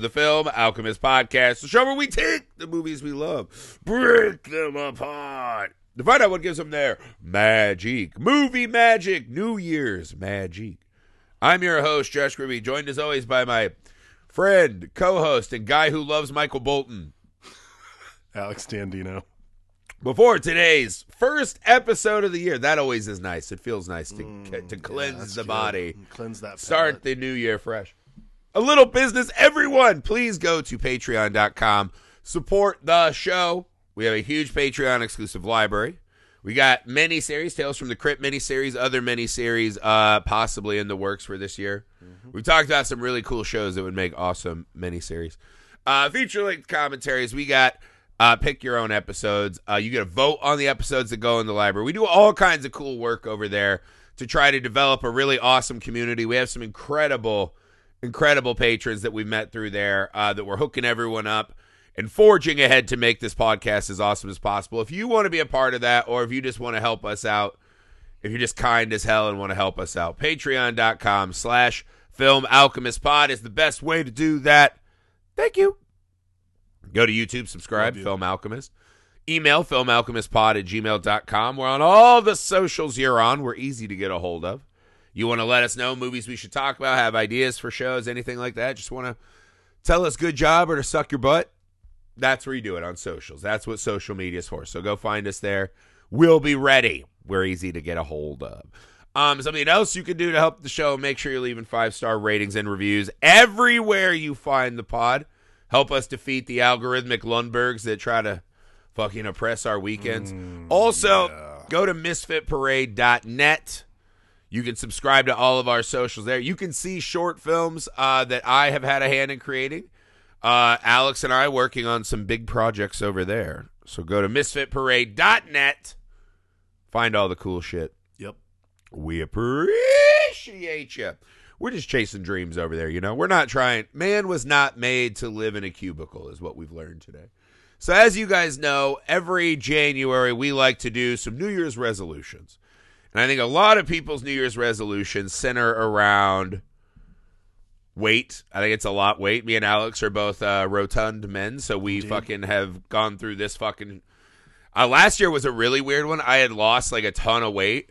Welcome back to the Film Alchemist Podcast, the show where we take the movies we love, break them apart, to find out what gives them their magic. Movie magic, New Year's magic. I'm your host, Josh Gribby, joined as always by my friend, co host, and guy who loves Michael Bolton. Alex Dandino. Before today's first episode of the year, that always is nice. It feels nice to, mm, to cleanse that's the good. body. Cleanse that. start the new year fresh. A little business, everyone. Please go to patreon.com. Support the show. We have a huge Patreon exclusive library. We got mini series, Tales from the Crypt mini series, other mini series, uh, possibly in the works for this year. We've talked about some really cool shows that would make awesome mini series. Uh, feature length commentaries. We got uh, pick your own episodes. Uh, you get a vote on the episodes that go in the library. We do all kinds of cool work over there to try to develop a really awesome community. We have some incredible, incredible patrons that we met through there uh, that we're hooking everyone up and forging ahead to make this podcast as awesome as possible. If you want to be a part of that, or if you just want to help us out, if you're just kind as hell and want to help us out, patreon.com slash film alchemist pod is the best way to do that. Thank you. Go to YouTube, subscribe, you. Film Alchemist. Email filmalchemistpod at gmail.com. We're on all the socials you're on. We're easy to get a hold of. You want to let us know movies we should talk about, have ideas for shows, anything like that. Just want to tell us good job or to suck your butt. That's where you do it on socials. That's what social media is for. So go find us there. We'll be ready. We're easy to get a hold of. Um, something else you can do to help the show, make sure you're leaving five star ratings and reviews everywhere you find the pod. Help us defeat the algorithmic Lumberghs that try to fucking oppress our weekends. also, go to misfitparade.net. You can subscribe to all of our socials there. You can see short films uh, that I have had a hand in creating. Uh, Alex and I working on some big projects over there. So go to misfitparade.net. Find all the cool shit. Yep. We appreciate you. We're just chasing dreams over there, you know. We're not trying. Man was not made to live in a cubicle, is what we've learned today. So, as you guys know, every January we like to do some New Year's resolutions. And I think a lot of people's New Year's resolutions center around weight. I think it's a lot weight. Me and Alex are both uh, rotund men, so we Indeed. fucking have gone through this fucking. Uh, last year was a really weird one. I had lost like a ton of weight,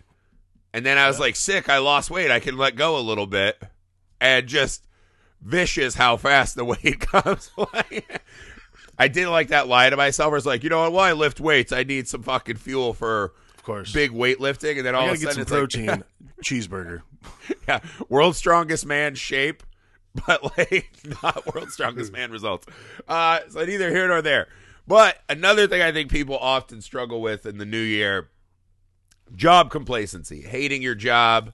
and then I was like sick. I lost weight. I can let go a little bit, and just vicious how fast the weight comes. Like, I did like that lie to myself. I was like, you know what? While I lift weights, I need some fucking fuel for course. big weightlifting, and then all I of gotta a get sudden some it's like, protein. Cheeseburger. yeah, world's strongest man shape, but like not world's strongest man results. Uh, so neither here nor there. But another thing I think people often struggle with in the new year: job complacency, hating your job.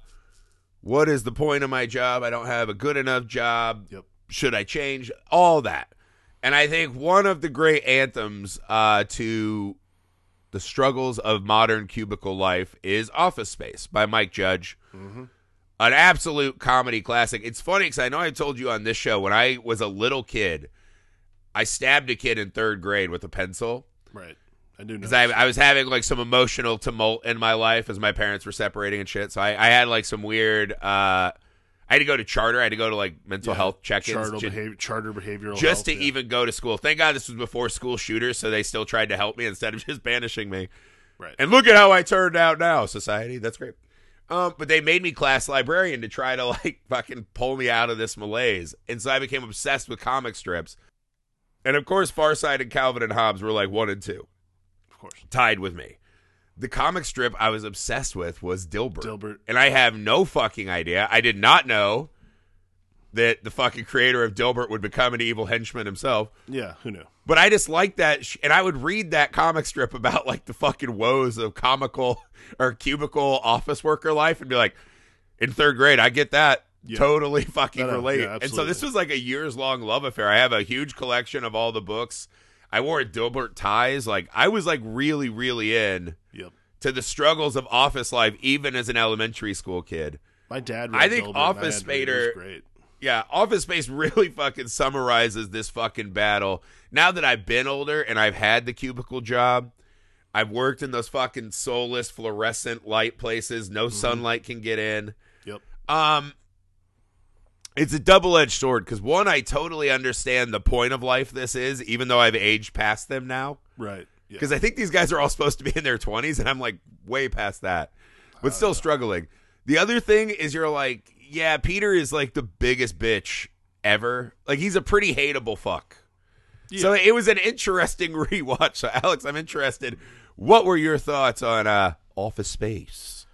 What is the point of my job? I don't have a good enough job. Yep. Should I change? All that. And I think one of the great anthems uh, to the struggles of modern cubicle life is Office Space by Mike Judge an absolute comedy classic. It's funny because I know I told you on this show when I was a little kid, I stabbed a kid in third grade with a pencil Right. I do because I, I was having like some emotional tumult in my life as my parents were separating and shit. So I, I had like some weird. Uh, I had to go to charter. I had to go to like mental Yeah. health check-ins Charter, ju- behavior, charter behavioral just health, to yeah. even go to school. Thank God this was before school shooters, so they still tried to help me instead of just banishing me. Right. And look at how I turned out now, society. That's great. Um, but they made me class librarian to try to like fucking pull me out of this malaise. And so I became obsessed with comic strips. And of course, Far Side and Calvin and Hobbes were like one and two, of course. tied with me. The comic strip I was obsessed with was Dilbert. Dilbert. And I have no fucking idea. I did not know that the fucking creator of Dilbert would become an evil henchman himself. Yeah. Who knew? But I just like that, sh- and I would read that comic strip about like the fucking woes of comical or cubicle office worker life, and be like, in third grade, I get that. Yeah. Totally fucking no, relate. yeah, and so this was like a years long love affair. I have a huge collection of all the books. I wore Dilbert ties. Like I was like really, really in Yep. to the struggles of office life, even as an elementary school kid. My dad. I think Dilbert Office had to read it. It was Spader- Great. Yeah, Office Space really fucking summarizes this fucking battle. Now that I've been older and I've had the cubicle job, I've worked in those fucking soulless fluorescent light places. No sunlight can get in. Yep. Um, it's a double edged sword because one, I totally understand the point of life this is, even though I've aged past them now. Right. Yeah. Because I think these guys are all supposed to be in their 20s, and I'm like way past that, but still struggling. The other thing is, you're like, yeah, Peter is like the biggest bitch ever. Like, he's a pretty hateable fuck. So it was an interesting rewatch. So, Alex, I'm interested. What were your thoughts on uh, Office Space?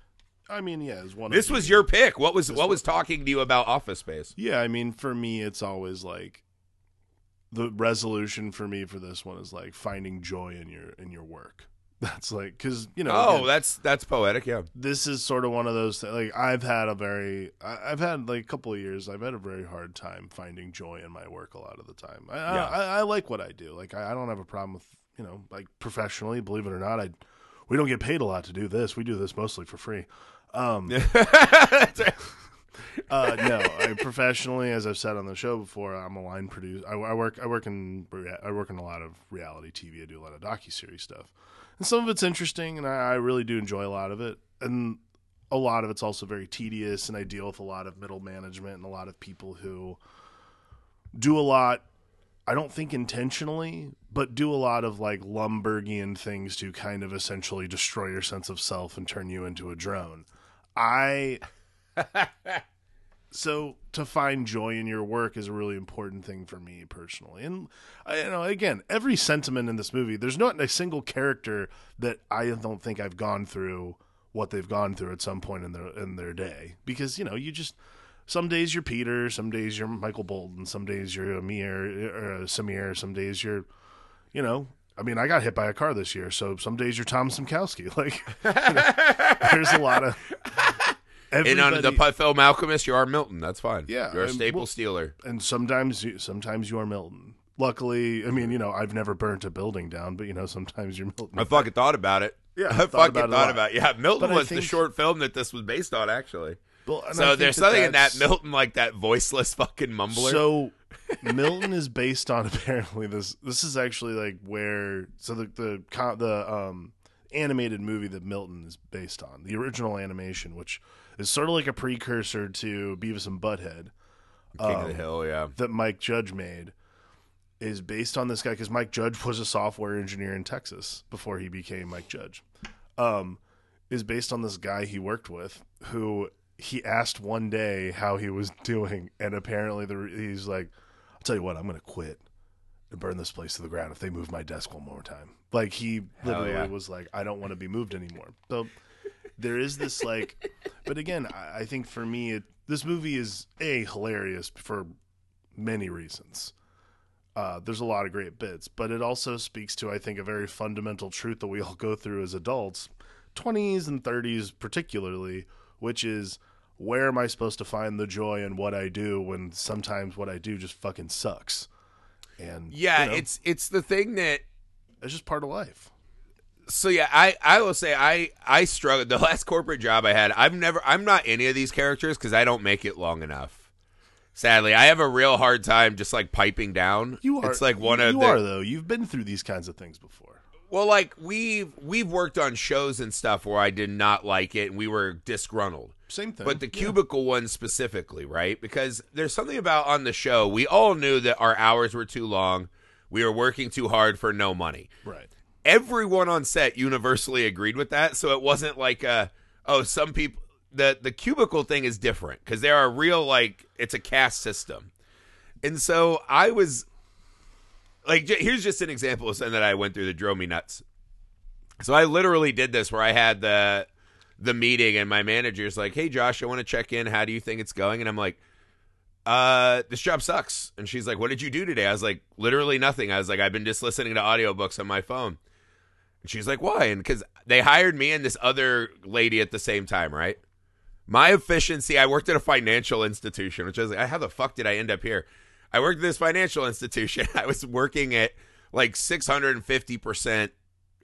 I mean, yeah, it's one. This was your pick. What was what was talking to you about Office Space? Yeah, I mean, for me, it's always like the resolution for me for this one is like finding joy in your in your work. That's like because you know. Oh, again, that's that's poetic. Yeah. this is sort of one of those th- like I've had a very I- I've had like a couple of years I've had a very hard time finding joy in my work a lot of the time. I Yeah. I, I, I like what I do. Like I, I don't have a problem with you know like professionally. Believe it or not, I we don't get paid a lot to do this. We do this mostly for free. Um, uh, no, I, professionally, as I've said on the show before, I'm a line producer. I, I work. I work in. I work in a lot of reality TV. I do a lot of docu series stuff, and some of it's interesting, and I, I really do enjoy a lot of it. And a lot of it's also very tedious, and I deal with a lot of middle management and a lot of people who do a lot. I don't think intentionally, but do a lot of like Lumbergian things to kind of essentially destroy your sense of self and turn you into a drone. I so to find joy in your work is a really important thing for me personally. And I, you know again every sentiment in this movie there's not a single character that i don't think i've gone through what they've gone through at some point in their in their day. Because you know you just some days you're peter some days you're michael bolton some days you're amir or samir some days you're you know I mean, I got hit by a car this year, so some days you're Tom Smykowski. Like, you know, there's a lot of. And on the everybody- film Alchemist, you are Milton. That's fine. Yeah, you're a staple well- stealer. and sometimes you, sometimes you are Milton. Luckily, I mean, you know, I've never burnt a building down, but you know, sometimes you're Milton. I fucking thought about it. Yeah, I thought fucking about thought about it. Yeah, Milton But I was the short film that this was based on, actually. Well, So there's that something in that Milton, like that voiceless fucking mumbler. So Milton is based on apparently this. This is actually like where so the the the um animated movie that Milton is based on the original animation, which is sort of like a precursor to Beavis and Butthead. King um, of the Hill, yeah. that Mike Judge made is based on this guy because Mike Judge was a software engineer in Texas before he became Mike Judge. Um, is based on this guy he worked with who he asked one day how he was doing, and apparently the he's like, "I'll tell you what, I'm going to quit and burn this place to the ground if they move my desk one more time." Like he literally yeah. was like, "I don't want to be moved anymore." So there is this like, but again, I, I think for me, it, this movie is a hilarious for many reasons. Uh, there's a lot of great bits, but it also speaks to, I think, a very fundamental truth that we all go through as adults, 20s and 30s particularly, which is where am I supposed to find the joy in what I do when sometimes what I do just fucking sucks? And Yeah, you know, it's it's the thing that it's just part of life. so yeah, I I will say I I struggled the last corporate job I had. I've never I'm not any of these characters because I don't make it long enough. Sadly, I have a real hard time just like piping down. You are It's like one you of the are though. You've been through these kinds of things before. well, like we've we've worked on shows and stuff where I did not like it and we were disgruntled. Same thing. But the Yeah. cubicle one specifically, right? Because there's something about on the show, we all knew that our hours were too long. We were working too hard for no money. right. Everyone on set universally agreed with that. So it wasn't like a, oh, some people, the, the cubicle thing is different because there are real, like, it's a caste system. And so I was, like, j- here's just an example of something that I went through that drove me nuts. So I literally did this where I had the the meeting and my manager's like, "Hey Josh, I want to check in. How do you think it's going?" And I'm like, "Uh, this job sucks." And she's like, "What did you do today?" I was like, "Literally nothing." I was like, "I've been just listening to audiobooks on my phone." And she's like, "Why?" And cuz they hired me and this other lady at the same time, right? My efficiency, I worked at a financial institution, which I was like, how the fuck did I end up here? I worked at this financial institution. I was working at like 650%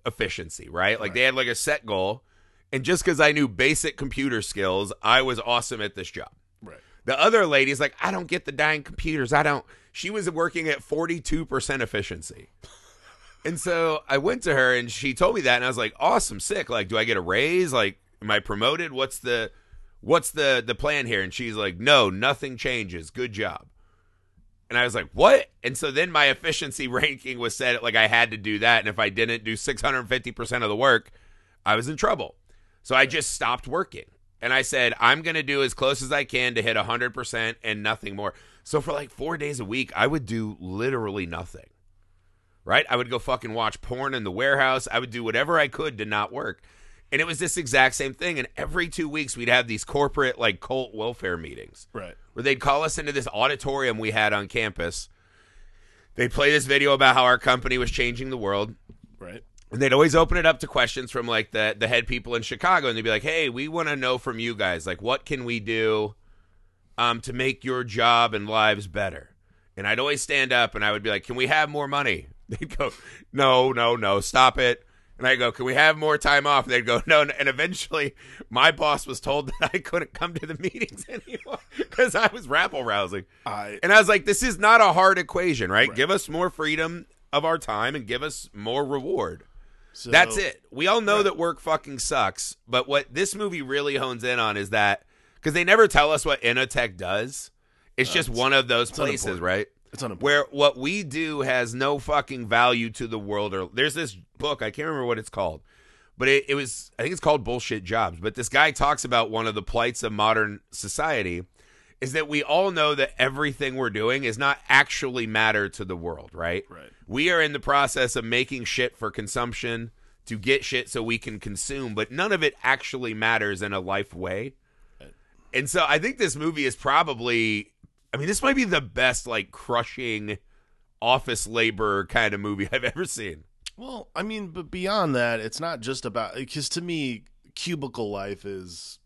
efficiency, right? Like they had like a set goal. And just because I knew basic computer skills, I was awesome at this job. Right. The other lady's like, I don't get the dang computers. I don't. She was working at 42% efficiency. And so I went to her and she told me that. And I was like, awesome, sick. Like, do I get a raise? Like, am I promoted? What's the. what's the the plan here? And she's like, no, nothing changes. Good job. And I was like, what? And so then my efficiency ranking was set like I had to do that. And if I didn't do 650% of the work, I was in trouble. So I just stopped working. And I said, I'm going to do as close as I can to hit 100% and nothing more. So for like four days a week, I would do literally nothing. Right? I would go fucking watch porn in the warehouse. I would do whatever I could to not work. And it was this exact same thing. And every two weeks, we'd have these corporate, like, cult welfare meetings Right. where they'd call us into this auditorium we had on campus. They'd play this video about how our company was changing the world. Right. And they'd always open it up to questions from like the the head people in Chicago, and they'd be like, "Hey, we want to know from you guys, like, what can we do, um, to make your job and lives better?" And I'd always stand up and I would be like, "Can we have more money?" They'd go, "No, no, no, stop it." And I go, "Can we have more time off?" And they'd go, "No." no." And eventually, my boss was told that I couldn't come to the meetings anymore because I was rabble rousing. I And I was like, this is not a hard equation, right? Give us more freedom of our time and give us more reward. So, That's it. We all know that work fucking sucks, but what this movie really hones in on is that because they never tell us what Initech does. It's uh, just one of those places, right? It's unimportant. Where what we do has no fucking value to the world. Or there's this book I can't remember what it's called, but it, it was I think it's called Bullshit Jobs. But this guy talks about one of the plights of modern society is that we all know that everything we're doing is not actually matter to the world, right? Right. We are in the process of making shit for consumption to get shit so we can consume, but none of it actually matters in a life way. And so I think this movie is probably I mean, this might be the best like crushing office labor kind of movie I've ever seen. Well, I mean, but beyond that, it's not just about because to me, cubicle life is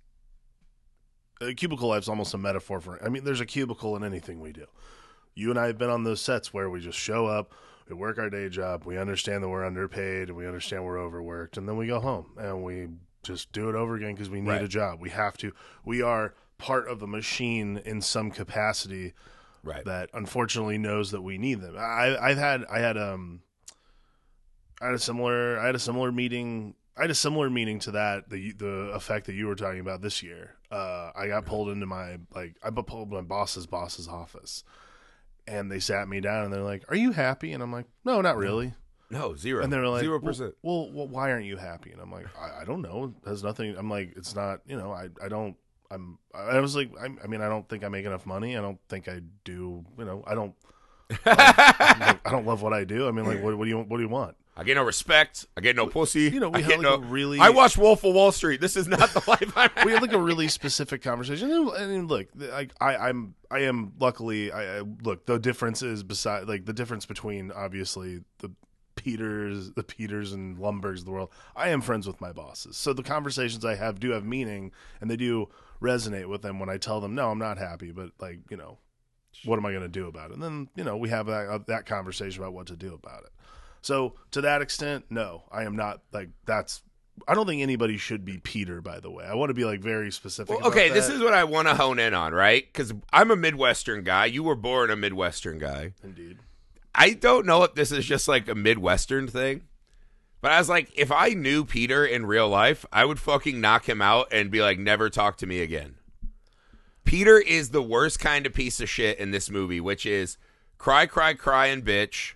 uh, cubicle life's almost a metaphor for. I mean, there's a cubicle in anything we do. You and I have been on those sets where we just show up, we work our day job, we understand that we're underpaid, and we understand we're overworked, and then we go home and we just do it over again because we need Right. a job. We have to. We are part of a machine in some capacity Right. that unfortunately knows that we need them. I, I've had I had um I had a similar I had a similar meeting I had a similar meeting to that the the effect that you were talking about this year. Uh, I got pulled into my like I got pulled my boss's boss's office, and they sat me down and they're like, "Are you happy?" And I'm like, "No, not really." No, zero. And they were like, zero well, percent. Well, well, why aren't you happy? And I'm like, I, I don't know. It has nothing. I'm like, it's not. You know, I I don't. I'm. I was like, I, I mean, I don't think I make enough money. I don't think I do. You know, I don't. Like, I don't love what I do. I mean, like, what, what do you what do you want? I get no respect. I get no pussy. You know, we I had, like, no. a really- I watch Wolf of Wall Street. This is not the life I'm. we had like a really specific conversation. And, and look, like I, I'm, I am luckily. I, I look. The difference is beside like the difference between obviously the Peters, the Peters and Lumberghs of the world. I am friends with my bosses, so the conversations I have do have meaning, and they do resonate with them when I tell them, no, I'm not happy, but like you know, what am I going to do about it? And then you know we have that uh, that conversation about what to do about it. So to that extent, no, I am not like that's. I don't think anybody should be Peter. By the way, I want to be like very specific. Well, okay, this is what I want to hone in on, right? Because I'm a Midwestern guy. You were born a Midwestern guy. indeed. I don't know if this is just like a Midwestern thing, but I was like, if I knew Peter in real life, I would fucking knock him out and be like, never talk to me again. Peter is the worst kind of piece of shit in this movie, which is cry, cry, cry, and bitch,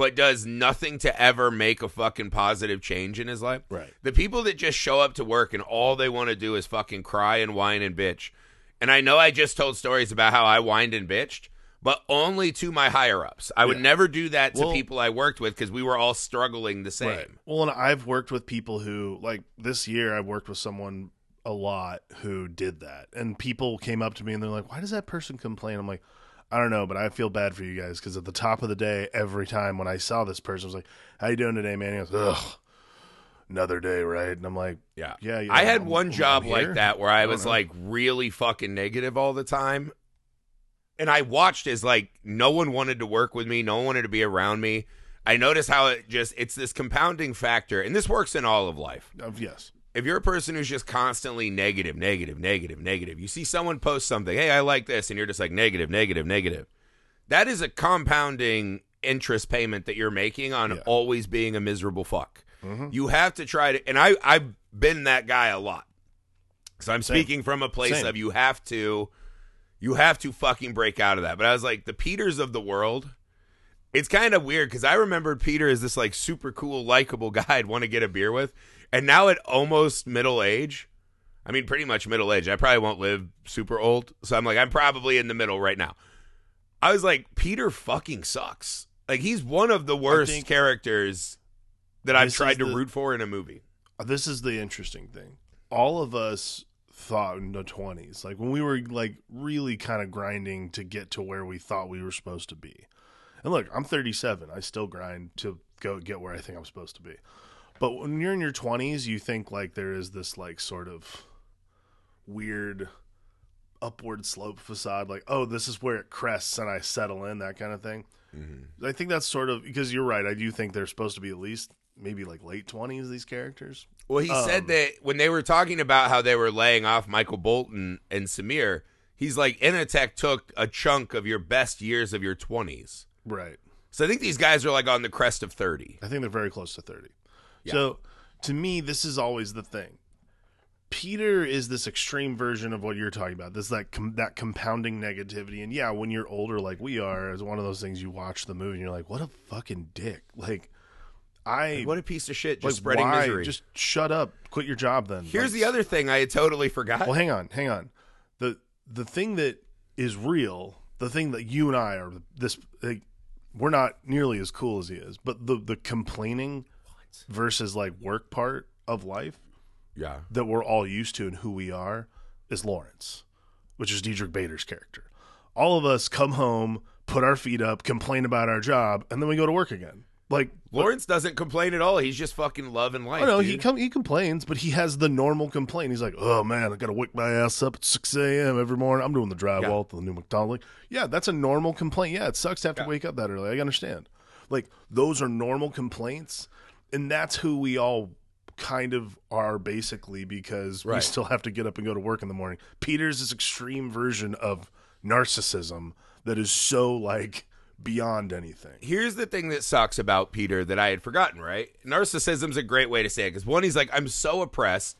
but does nothing to ever make a fucking positive change in his life. Right. The people that just show up to work and all they want to do is fucking cry and whine and bitch. And I know I just told stories about how I whined and bitched, but only to my higher ups. I would never do that to Well- people I worked with because we were all struggling the same. Well, and I've worked with people who, like this year, I've worked with someone a lot who did that, and people came up to me and they're like, "Why does that person complain?" I'm like, "I don't know, but I feel bad for you guys because at the top of the day, every time when I saw this person, I was like, "How you doing today, man?" He goes, "Ugh, another day, right?" And I'm like, Yeah. Yeah, yeah, I had I'm- one job like that where I, I was know. like really fucking negative all the time. And I watched as like no one wanted to work with me, no one wanted to be around me. I noticed how it just it's this compounding factor, and this works in all of life. Uh, yes, If you're a person who's just constantly negative, negative, negative, negative, you see someone post something, hey, I like this, and you're just like negative, negative, negative. That is a compounding interest payment that you're making on Yeah. always being a miserable fuck. Mhm. You have to try to, and I I've been that guy a lot. So I'm speaking from a place Same. of you have to, you have to fucking break out of that. But I was like, the Peters of the world. It's kind of weird because I remembered Peter as this like super cool, likable guy I'd want to get a beer with, and now at almost middle age, I mean, pretty much middle age. I probably won't live super old, so I'm like, I'm probably in the middle right now. I was like, Peter fucking sucks. Like he's one of the worst characters that I've tried to the- root for in a movie. Uh, this is the interesting thing. All of us thought in the 20s, like when we were like really kind of grinding to get to where we thought we were supposed to be. And look, I'm 37. I still grind to go get where I think I'm supposed to be. But when you're in your 20s, you think like there is this like sort of weird upward slope facade like, "Oh, this is where it crests and I settle in," that kind of thing. I think that's sort of because you're right. I do think they're supposed to be at least maybe like late 20s these characters. Well, he said Um, that when they were talking about how they were laying off Michael Bolton and Samir, he's like, Initech took a chunk of your best years of your 20s. Right. So I think these guys are like on the crest of 30. I think they're very close to 30. Yeah. So to me, this is always the thing. Peter is this extreme version of what you're talking about. This that com- that compounding negativity, and yeah, when you're older, like we are, is one of those things. You watch the movie and you're like, "What a fucking dick!" Like, I What a piece of shit, like, just spreading why? misery. Just shut up, quit your job. Then Here's Like, the other thing I had totally forgot. Well, hang on, hang on. the The thing that is real, the thing that you and I are this, like, we're not nearly as cool as he is, but the the complaining versus like work part of life yeah. that we're all used to and who we are is Lawrence, which is Diedrich Bader's character. All of us come home, put our feet up, complain about our job, and then we go to work again. Like Lawrence doesn't complain at all. He's just fucking loving life. Oh no, he com- he complains, but he has the normal complaint. He's like, "Oh man, I got to wake my ass up at six a.m. every morning. I'm doing the drywall Yeah. at the new McDonald's." Yeah, that's a normal complaint. Yeah, it sucks to have to wake up that early. I understand. Like those are normal complaints, and that's who we all kind of are basically because we still have to get up and go to work in the morning. Peter's this extreme version of narcissism that is so like beyond anything. Here's the thing that sucks about Peter that I had forgotten, right? Narcissism's a great way to say it because one, he's like, I'm so oppressed.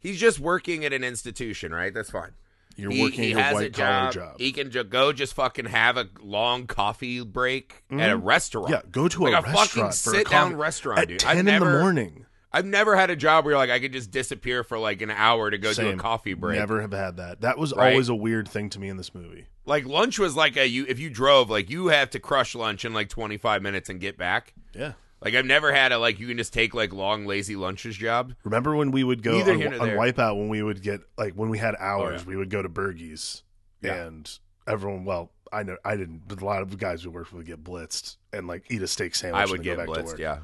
He's just working at an institution, right? That's fine. You're he, working he white collar job. job. He can ju- go just fucking have a long coffee break at a restaurant. Mm-hmm. Yeah, go to like a, a, fucking restaurant for a sit down restaurant, at dude. ten I've never, in the morning. I've never had a job where like I could just disappear for like an hour to go do a coffee break. Never have had that. That was Right? always a weird thing to me in this movie. Like lunch was like a you if you drove like you have to crush lunch in like 25 minutes and get back. Yeah. Like I've never had a like you can just take like long lazy lunches job. Remember when we would go Neither on, on there. Wipeout when we would get like when we had oh, hours, yeah. we would go to Burgies Yeah. and everyone. Well, I know I didn't, but a lot of the guys we worked with would get blitzed and like eat a steak sandwich. I and would get go back to blitzed, work. yeah.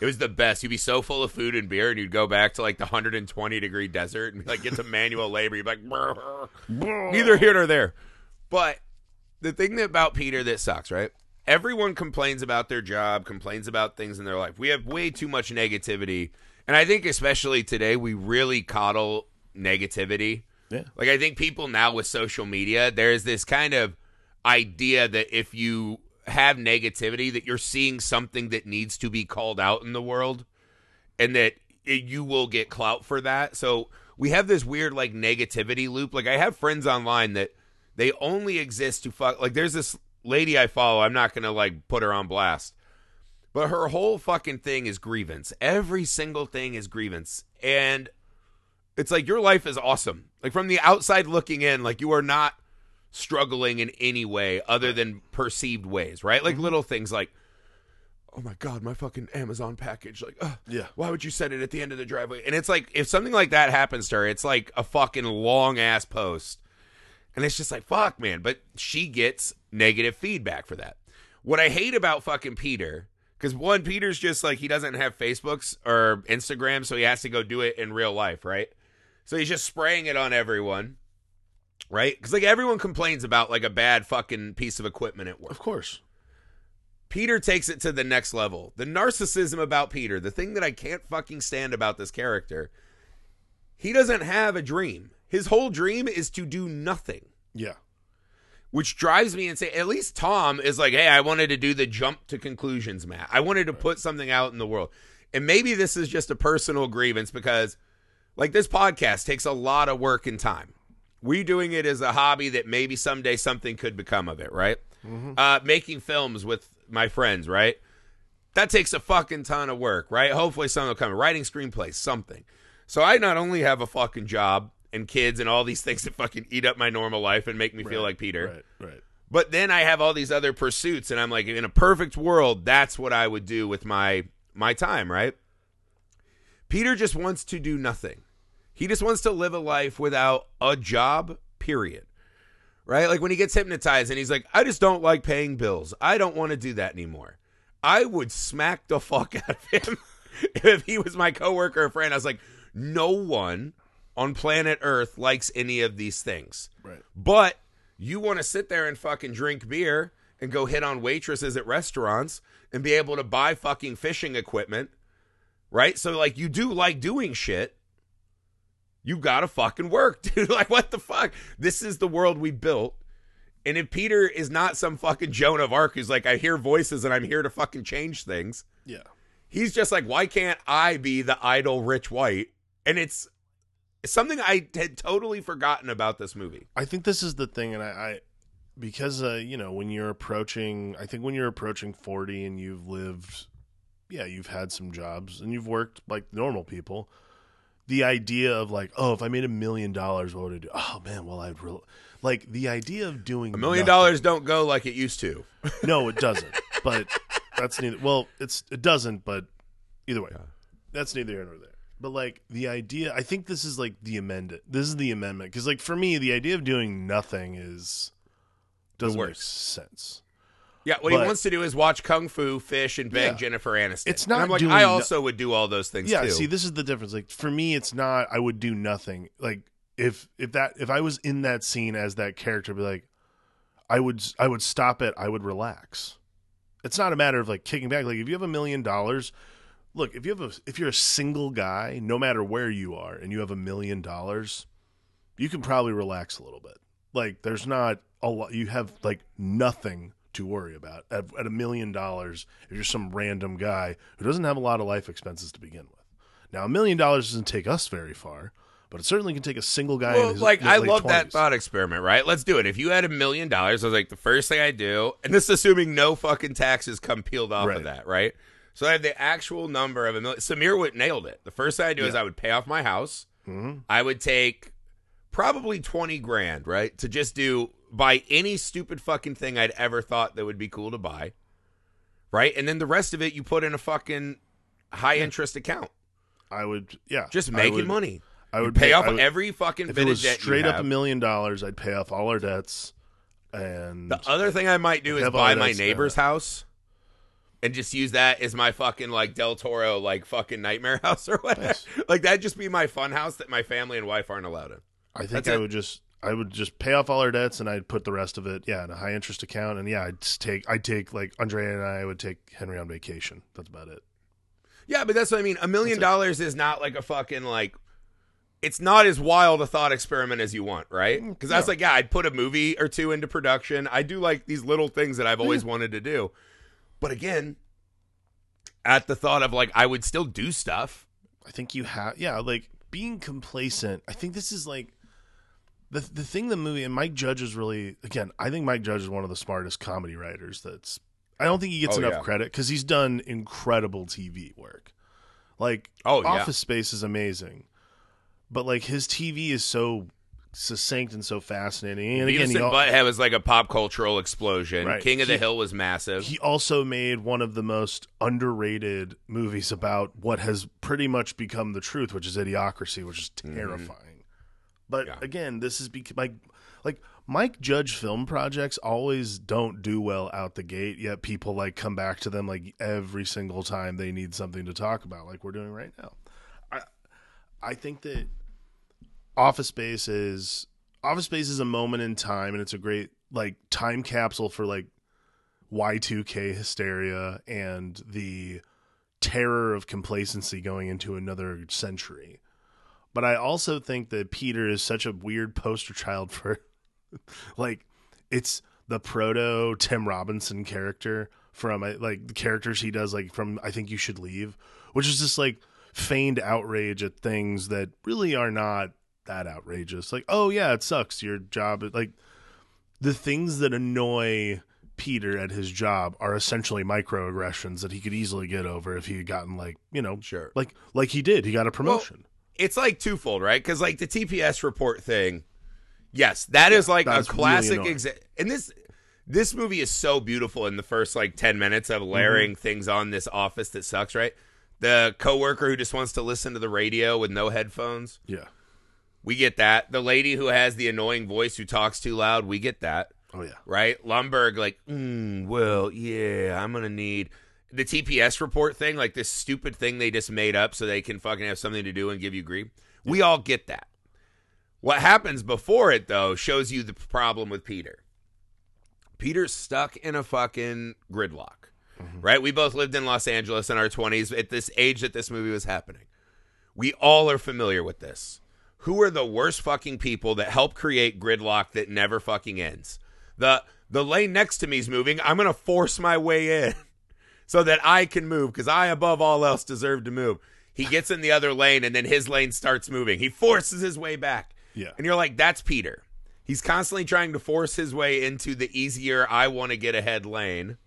It was the best. You'd be so full of food and beer, and you'd go back to like the 120 degree desert and like get to manual labor. You'd be like, "Brr." neither here nor there. But the thing that about Peter that sucks, right? Everyone complains about their job, complains about things in their life. We have way too much negativity, and I think especially today we really coddle negativity. Yeah. Like I think people now with social media, there's this kind of idea that if you have negativity that you're seeing something that needs to be called out in the world and that it, you will get clout for that. So we have this weird like negativity loop. Like I have friends online that they only exist to fuck like there's this lady I follow, I'm not going to like put her on blast. But her whole fucking thing is grievance. Every single thing is grievance. And it's like your life is awesome. Like from the outside looking in, like you are not struggling in any way other than perceived ways, right? Like mm-hmm. little things like, oh my god, my fucking Amazon package. Like, ugh, Yeah. why would you set it at the end of the driveway? And it's like if something like that happens to her, it's like a fucking long ass post, and it's just like fuck, man. But she gets negative feedback for that. What I hate about fucking Peter. Because one, Peter's just like he doesn't have Facebooks or Instagram, so he has to go do it in real life, right? So he's just spraying it on everyone, right? Because like everyone complains about like a bad fucking piece of equipment at work. Of course. Peter takes it to the next level. The narcissism about Peter, the thing that I can't fucking stand about this character, he doesn't have a dream. His whole dream is to do nothing, Yeah. which drives me insane. At least Tom is like, hey, I wanted to do the jump to conclusions, mat. I wanted to put something out in the world. And maybe this is just a personal grievance because like this podcast takes a lot of work and time. We doing it as a hobby that maybe someday something could become of it, right? Uh, making films with my friends, right? That takes a fucking ton of work, right? Hopefully, something will come. Writing screenplays, something. So I not only have a fucking job and kids and all these things that fucking eat up my normal life and make me feel like Peter, Right, right. but then I have all these other pursuits, and I'm like, in a perfect world, that's what I would do with my my time, right? Peter just wants to do nothing. He just wants to live a life without a job, period. Right? Like when he gets hypnotized and he's like, I just don't like paying bills. I don't want to do that anymore. I would smack the fuck out of him if he was my coworker or friend. I was like, no one on planet Earth likes any of these things. Right. But you want to sit there and fucking drink beer and go hit on waitresses at restaurants and be able to buy fucking fishing equipment, right? So like you do like doing shit. You gotta fucking work, dude. Like what the fuck? This is the world we built. And if Peter is not some fucking Joan of Arc who's like, I hear voices and I'm here to fucking change things, Yeah. he's just like, why can't I be the idle rich white? And it's it's something I had totally forgotten about this movie. I think this is the thing, and I, I because uh, you know when you're approaching, I think when you're approaching forty and you've lived, yeah, you've had some jobs and you've worked like normal people. The idea of like, oh, if I made a million dollars, what would I do? Oh man, well I'd re- like the idea of doing A million nothing- dollars don't go like it used to. No, it doesn't. but that's neither. Well, it's it doesn't. But either way, that's neither here nor there. But like the idea, I think this is like the amended. This is the amendment because like for me, the idea of doing nothing is doesn't make sense. Yeah, what he wants to do is watch kung fu, fish, and bang Yeah. Jennifer Aniston. It's And not I'm like, I no- also would do all those things Yeah, too. see, this is the difference. Like for me, it's not. I would do nothing. Like if if that if I was in that scene as that character, be like, I would I would stop it. I would relax. It's not a matter of like kicking back. Like if you have a million dollars, look if you have a if you're a single guy, no matter where you are, and you have a million dollars, you can probably relax a little bit. Like there's not a lot. You have like nothing to worry about at, at a million dollars if you're some random guy who doesn't have a lot of life expenses to begin with. Now, a million dollars doesn't take us very far, but it certainly can take a single guy. well, his, like his I love that thought experiment, right? Let's do it. If you had a million dollars, I was like, the first thing I do, and this is assuming no fucking taxes come peeled off Right. of that, right? So I have the actual number of a million. Samir would nailed it. The first thing I do is I would pay off my house. Mhm. I would take probably twenty grand, right, to just do buy any stupid fucking thing I'd ever thought that would be cool to buy, right? And then the rest of it you put in a fucking high interest account, I would, yeah, just I making would- money. I would pay off would- every fucking If bit it was straight up a million dollars, I'd pay off all our debts, and The other thing I might do is buy my neighbor's house and just use that as my fucking like Del Toro like fucking nightmare house or whatever. Nice. Like that'd just be my fun house that my family and wife aren't allowed in. I think That's I it. would just I would just pay off all our debts and I'd put the rest of it yeah in a high interest account and yeah I'd take I'd take like Andrea and I would take Henry on vacation. That's about it. Yeah, but that's what I mean. A million dollars is not like a fucking like. It's not as wild a thought experiment as you want, right? Mm, because that's no. like, yeah, I'd put a movie or two into production. I do like these little things that I've always wanted to do. But again, at the thought of like, I would still do stuff. I think you have yeah like being complacent. I think this is like the the thing the movie and Mike Judge is really again I think Mike Judge is one of the smartest comedy writers that's I don't think he gets Oh, enough yeah. credit because he's done incredible TV work. Like Oh, yeah. Office Space is amazing, but like his TV is so succinct and so fascinating. And again, Beavis he, and Butthead was like a pop cultural explosion. Right. King of the Hill was massive. he also made one of the most underrated movies about what has pretty much become the truth, which is Idiocracy, which is mm-hmm. terrifying. But Yeah. again, this is bec- like like Mike Judge film projects always don't do well out the gate. Yet people like come back to them like every single time they need something to talk about, like we're doing right now. I I think that Office Space is Office Space is a moment in time, and it's a great like time capsule for like Y2K hysteria and the terror of complacency going into another century. But I also think that Peter is such a weird poster child for like it's the proto Tim Robinson character from uh, like the characters he does like from I think you should leave, which is just like feigned outrage at things that really are not that outrageous. Like, oh yeah, it sucks. Your job, like the things that annoy Peter at his job are essentially microaggressions that he could easily get over if he had gotten like you know Sure. like like he did. He got a promotion. it's like twofold, right? Because like the TPS report thing, yes, that is like a that's really classic annoying. exa- And this this movie is so beautiful in the first like ten minutes of layering Mm-hmm. things on this office that sucks, right? The coworker who just wants to listen to the radio with no headphones, yeah. We get that. The lady who has the annoying voice who talks too loud, we get that, Oh yeah. right? Lumbergh, like, mm, well, yeah, I'm gonna need the TPS report thing, like this stupid thing they just made up so they can fucking have something to do and give you grief. We all get that. What happens before it though shows you the problem with Peter. Peter's stuck in a fucking gridlock. Right? We both lived in Los Angeles in our 20s at this age that this movie was happening. We all are familiar with this. Who are the worst fucking people that help create gridlock that never fucking ends? The the lane next to me is moving. I'm going to force my way in so that I can move because I, above all else, deserve to move. He gets in the other lane and then his lane starts moving. He forces his way back. Yeah. And you're like, that's Peter. He's constantly trying to force his way into the easier, I want to get ahead lane.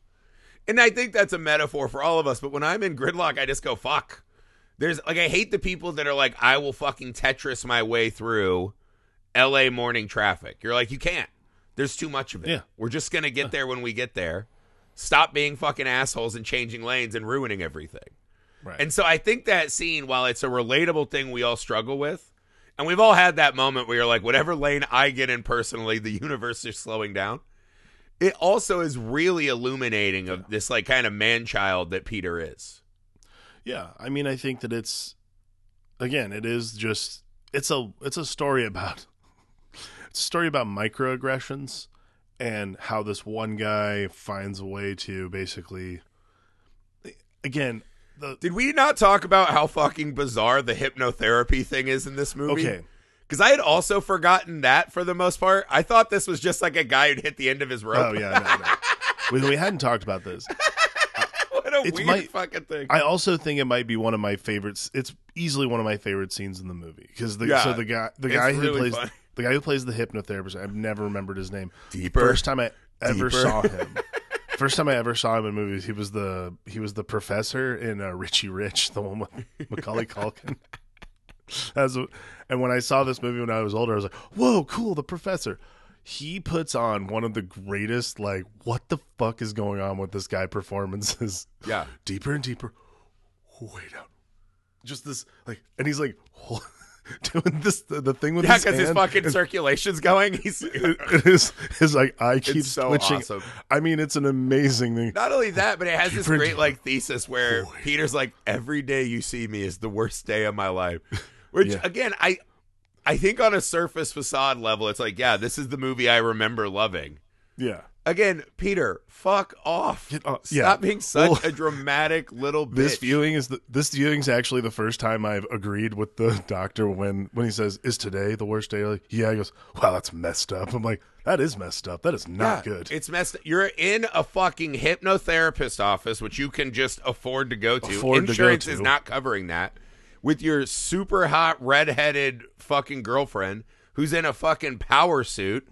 And I think that's a metaphor for all of us. But when I'm in gridlock, I just go, fuck. There's like, I hate the people that are like, I will fucking Tetris my way through LA morning traffic. You're like, you can't. There's too much of it. Yeah. We're just going to get there when we get there. Stop being fucking assholes and changing lanes and ruining everything. Right. And so I think that scene, while it's a relatable thing we all struggle with, and we've all had that moment where you're like, whatever lane I get in personally, the universe is slowing down. It also is really illuminating of this like kind of man child that Peter is. Yeah, I mean, I think that it's again, it is just it's a it's a story about it's a story about microaggressions and how this one guy finds a way to basically again the Did we not talk about how fucking bizarre the hypnotherapy thing is in this movie? okay Because I had also forgotten that for the most part. I thought this was just like a guy who'd hit the end of his rope. oh yeah no, no. we, we hadn't talked about this what a It's weird my- fucking thing. I also think it might be one of my favorites. It's easily one of my favorite scenes in the movie because the Yeah, so the guy the guy who really plays funny. the guy who plays the hypnotherapist I've never remembered his name. Deeper. First time I ever Deeper. saw him. First time I ever saw him in movies, he was the he was the professor in uh, Richie Rich, the one with Macaulay Culkin. As a, and when I saw this movie when I was older, I was like, "Whoa, cool, the professor." He puts on one of the greatest, like, what the fuck is going on with this guy performances yeah. deeper and deeper, way down. Just this, like, and he's like doing this, the, the thing with Yeah, his because his hand fucking is- circulation's going. He's his, his like eye keeps so twitching. awesome. I mean, it's an amazing thing. not only that, but it has this Deeper and great like thesis where. Peter's like, "Every day you see me is the worst day of my life," which Yeah. again, I, I think on a surface facade level, it's like, yeah, this is the movie I remember loving. Yeah, Again, Peter, fuck off. Off- Stop yeah. being such Well, a dramatic little bitch. this viewing is the, this viewing's actually the first time I've agreed with the doctor when when he says, "Is today the worst day?" Like, yeah, he goes, "Wow, that's messed up." I'm like, "That is messed up. That is not Yeah, good." It's messed. Up. You're in a fucking hypnotherapist office, which you can just afford to go to. Afford to go Insurance to. is not covering that. With your super hot redheaded fucking girlfriend who's in a fucking power suit,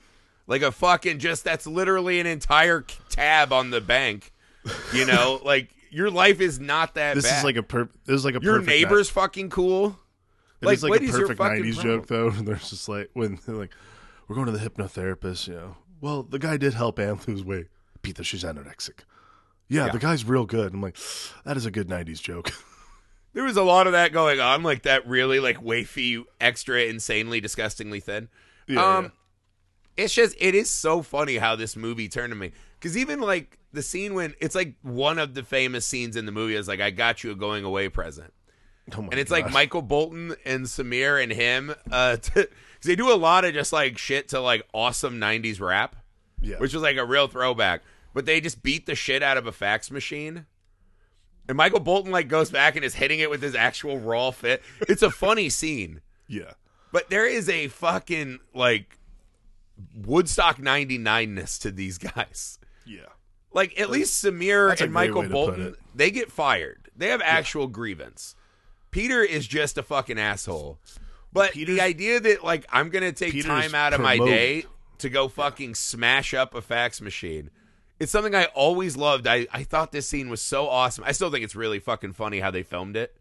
like a fucking just that's literally an entire tab on the bank. You know, like your life is not that this bad. is like a per- this is like a your neighbor's fucking cool. It like, is like what a is perfect fucking '90s problem? joke though. There's just like when they're like, "We're going to the hypnotherapist." You know, well, the guy did help Anne lose weight. Peter, she's anorexic. Yeah, Yeah. the guy's real good. I'm like, that is a good '90s joke. There was a lot of that going on, like that really like wafy, extra, insanely, disgustingly thin. Yeah, um, it's just it is so funny how this movie turned to me because even like the scene when it's like one of the famous scenes in the movie is like I got you a going away present, Oh and it's God. like Michael Bolton and Samir and him, uh, they do a lot of just like shit to like awesome '90s rap, yeah, which was like a real throwback. But they just beat the shit out of a fax machine. And Michael Bolton like goes back and is hitting it with his actual raw fit. It's a funny scene. yeah, But there is a fucking like Woodstock 99ness to these guys. yeah, Like at least Samir and Michael to Bolton, they get fired. They have actual grievance. Peter is just a fucking asshole. But Peter's- the idea that like I'm gonna take Peter's time out of my day to go fucking smash up a fax machine. It's something I always loved. I, I thought this scene was so awesome. I still think it's really fucking funny how they filmed it.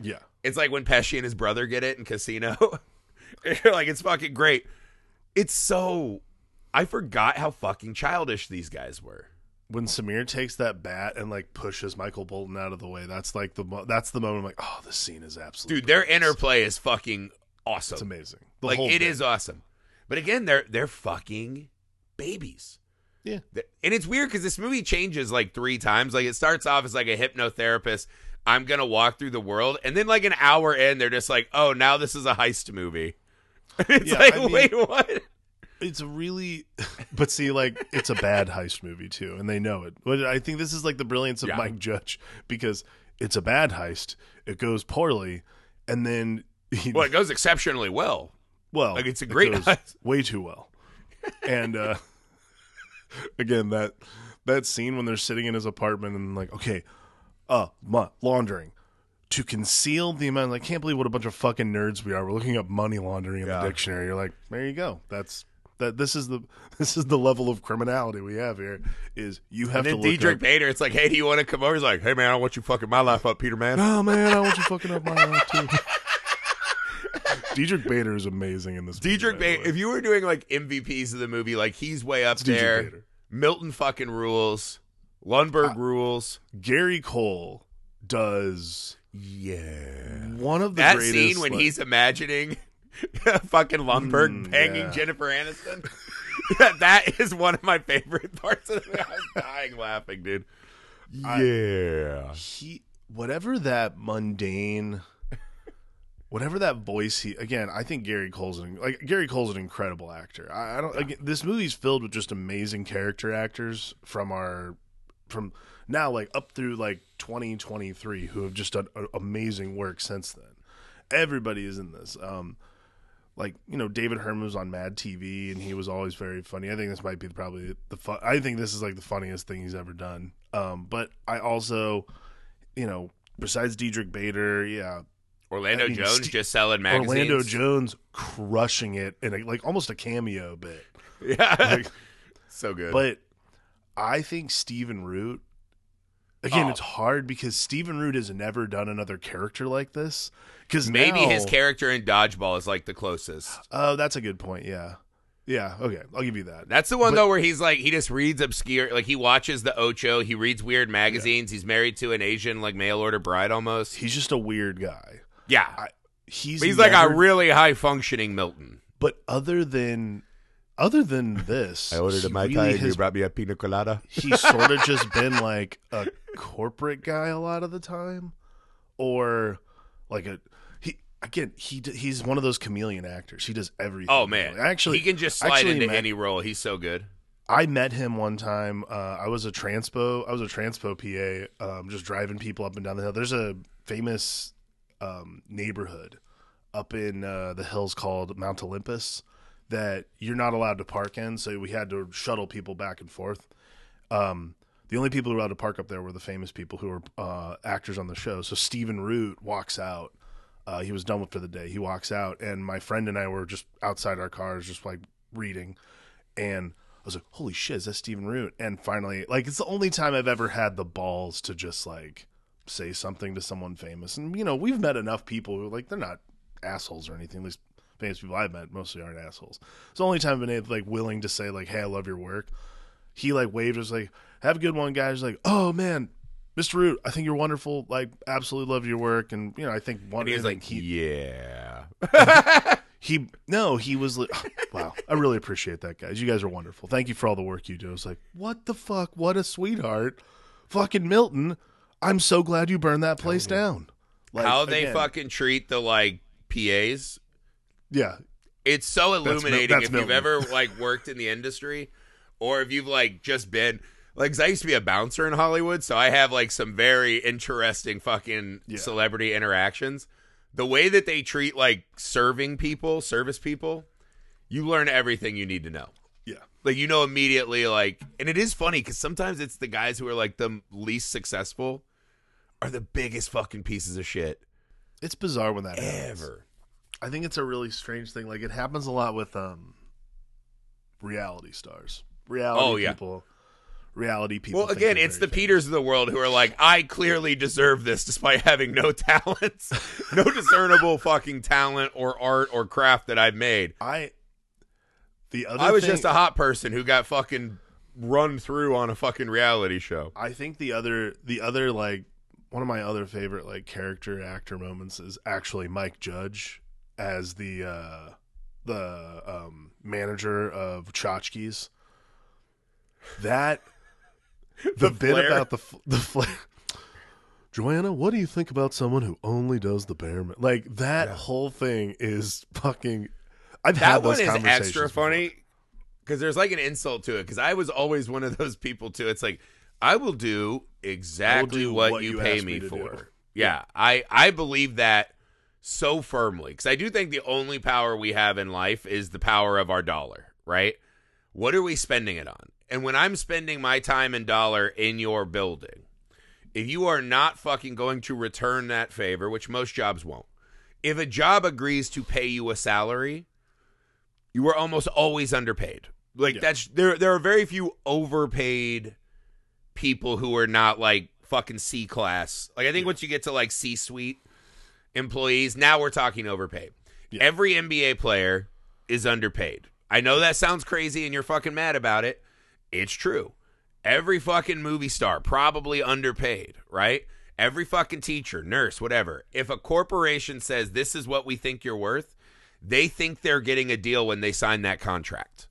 Yeah. It's like when Pesci and his brother get it in Casino. like it's fucking great. It's so I forgot how fucking childish these guys were. When Samir takes that bat and like pushes Michael Bolton out of the way, that's like the mo- that's the moment I'm like, oh, this scene is absolutely Dude, their interplay is fucking awesome. It's amazing. The like it bit. is awesome. But again, they're they're fucking babies. Yeah. And it's weird because this movie changes like three times. Like it starts off as like a hypnotherapist. I'm gonna walk through the world, and then like an hour in, they're just like, "Oh, now this is a heist movie." it's Yeah, like, I mean- wait, what? It's a really, but see, like it's a bad heist movie too, and they know it. But I think this is like the brilliance of Yeah. Mike Judge because it's a bad heist. It goes poorly, and then he, Well, it goes exceptionally well. well, like, it's a it great heist. way too well. And uh again, that that scene when they're sitting in his apartment and like, okay, uh, ma- laundering. To conceal the amount, I can't believe what a bunch of fucking nerds we are. We're looking up money laundering in Yeah. the dictionary. You're like, there you go. That's that. This is the this is the level of criminality we have here. Is you have And then to look Diedrich up. Bader, it's like, "Hey, do you want to come over?" He's like, "Hey, man, I want you fucking my life up, Peter, man." Oh man, I want you fucking up my life too. Diedrich Bader is amazing in this. Diedrich by the Bader, if you were doing like MVPs of the movie, like he's way up Diedrich there. Bader. Milton fucking rules. Lumbergh rules. Gary Cole does Yeah. one of the That greatest. scene when like- he's imagining fucking Lumbergh Mm, banging yeah. Jennifer Aniston. that is one of my favorite parts of the movie. I was dying laughing, dude. Yeah. he whatever that mundane whatever that voice he again i think gary cole's an, like gary cole's an incredible actor i, I don't again, this movie's filled with just amazing character actors from our from now like up through like 2023 who have just done a- amazing work since then everybody is in this um like you know David Herman was on Mad TV and he was always very funny. I think this might be probably the fun. I think this is like the funniest thing he's ever done. Um, but I also, you know, besides Diedrich Bader, yeah, Orlando I mean, Jones just selling magazines. Orlando Jones crushing it in a, like almost a cameo bit. Yeah. Like, so good. but I think Stephen Root. Again, Oh. it's hard because Stephen Root has never done another character like this. Because Maybe now, his character in Dodgeball is like the closest. Oh, that's a good point. Yeah, yeah. Okay, I'll give you that. That's the one But- though where he's like he just reads obscure like he watches the Ocho, he reads weird magazines, he's married to an Asian like mail order bride almost. He's just a weird guy. Yeah. I, he's But he's like a really high functioning Milton. But other than other than this, he really tai. has- and you brought me a pina colada. He's sort of just been like a corporate guy a lot of the time, or like a he again. He he's one of those chameleon actors. He does everything. Oh man, actually, he can just slide actually into met- any role. He's so good. I met him one time. Uh, I was a transpo. I was a transpo PA, um, just driving people up and down the hill. There's a famous um, neighborhood up in uh, the hills called Mount Olympus that you're not allowed to park in. So we had to shuttle people back and forth. Um, the only people who were allowed to park up there were the famous people who were uh, actors on the show. So Stephen Root walks out. Uh, he was done with for the day. He walks out, and my friend and I were just outside our cars, just like reading, and I was like, "Holy shit, is that Stephen Root?" And finally, like, it's the only time I've ever had the balls to just like say something to someone famous. And you know, we've met enough people who like they're not assholes or anything. At least famous people I've met mostly aren't assholes. It's the only time I've been able, like willing to say like, "Hey, I love your work." He like waved, was like, "Have a good one, guys." Like, "Oh man." Mr. Root, I think you're wonderful. Like, absolutely love your work, and you know, I think one. He's like, he, yeah. he no, he was li- wow. I really appreciate that, guys. You guys are wonderful. Thank you for all the work you do. I was like, what the fuck? What a sweetheart, fucking Milton. I'm so glad you burned that place down. Like, How they again, fucking treat the like PAs. yeah, It's so illuminating that's if you've ever like worked in the industry or if you've like just been like 'cause I used to be a bouncer in Hollywood, so I have like some very interesting fucking Yeah. celebrity interactions. The way that they treat like serving people, service people, you learn everything you need to know. yeah, Like you know immediately like and it is funny cuz sometimes it's the guys who are like the least successful are the biggest fucking pieces of shit. it's bizarre when that happens. ever. I think it's a really strange thing. Like it happens a lot with um reality stars, reality Oh, yeah. people, reality people. Well, again, it's the famous. Peters of the world who are like, I clearly deserve this despite having no talents, no discernible fucking talent or art or craft that I've made. I. The other I was thing- just a hot person who got fucking run through on a fucking reality show. I think the other the other like one of my other favorite like character actor moments is actually Mike Judge as the uh the um manager of Chotchkie's. That the, The bit flair. about the the flair. Joanna, what do you think about someone who only does the bare min- like that whole thing is fucking I've That had those That one is extra funny because there's like an insult to it. Because I was always one of those people too. It's like I will do exactly do what, what you you pay me me for. do. Yeah, I I believe that so firmly because I do think the only power we have in life is the power of our dollar. Right? What are we spending it on? And when I'm spending my time and dollar in your building, if you are not fucking going to return that favor, which most jobs won't, if a job agrees to pay you a salary, you are almost always underpaid. Like Yeah. that's there there are very few overpaid people who are not like fucking C class. Like I think once you get to like C suite employees, now we're talking overpaid. Yeah. Every NBA player is underpaid. I know that sounds crazy and you're fucking mad about it. It's true. Every fucking movie star probably underpaid, right? Every fucking teacher, nurse, whatever. If a corporation says this is what we think you're worth, they think they're getting a deal when they sign that contract.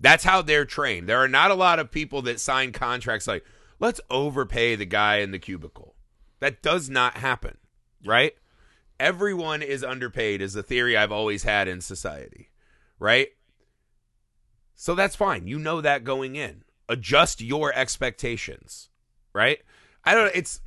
That's how they're trained. There are not a lot of people that sign contracts like, let's overpay the guy in the cubicle. That does not happen, right? Everyone is underpaid, is the theory I've always had in society, right? So that's fine. You know that going in. Adjust your expectations, right? I don't it's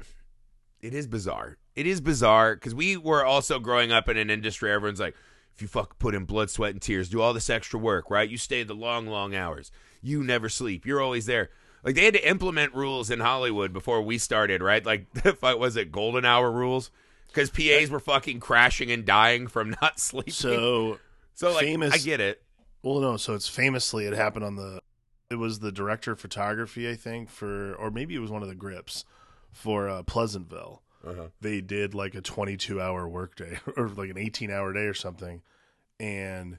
it is bizarre. It is bizarre because we were also growing up in an industry everyone's like, if you fuck put in blood, sweat, and tears, do all this extra work, right? You stay the long, long hours. You never sleep. You're always there. Like they had to implement rules in Hollywood before we started, right? Like what was it, golden hour rules? Because PAs were fucking crashing and dying from not sleeping. So so like famous- I get it. Well, no. So it's famously it happened on the. It was the director of photography, I think, for or maybe it was one of the grips for uh, Pleasantville. Uh-huh. They did like a 22 hour workday or like an 18 hour day or something, and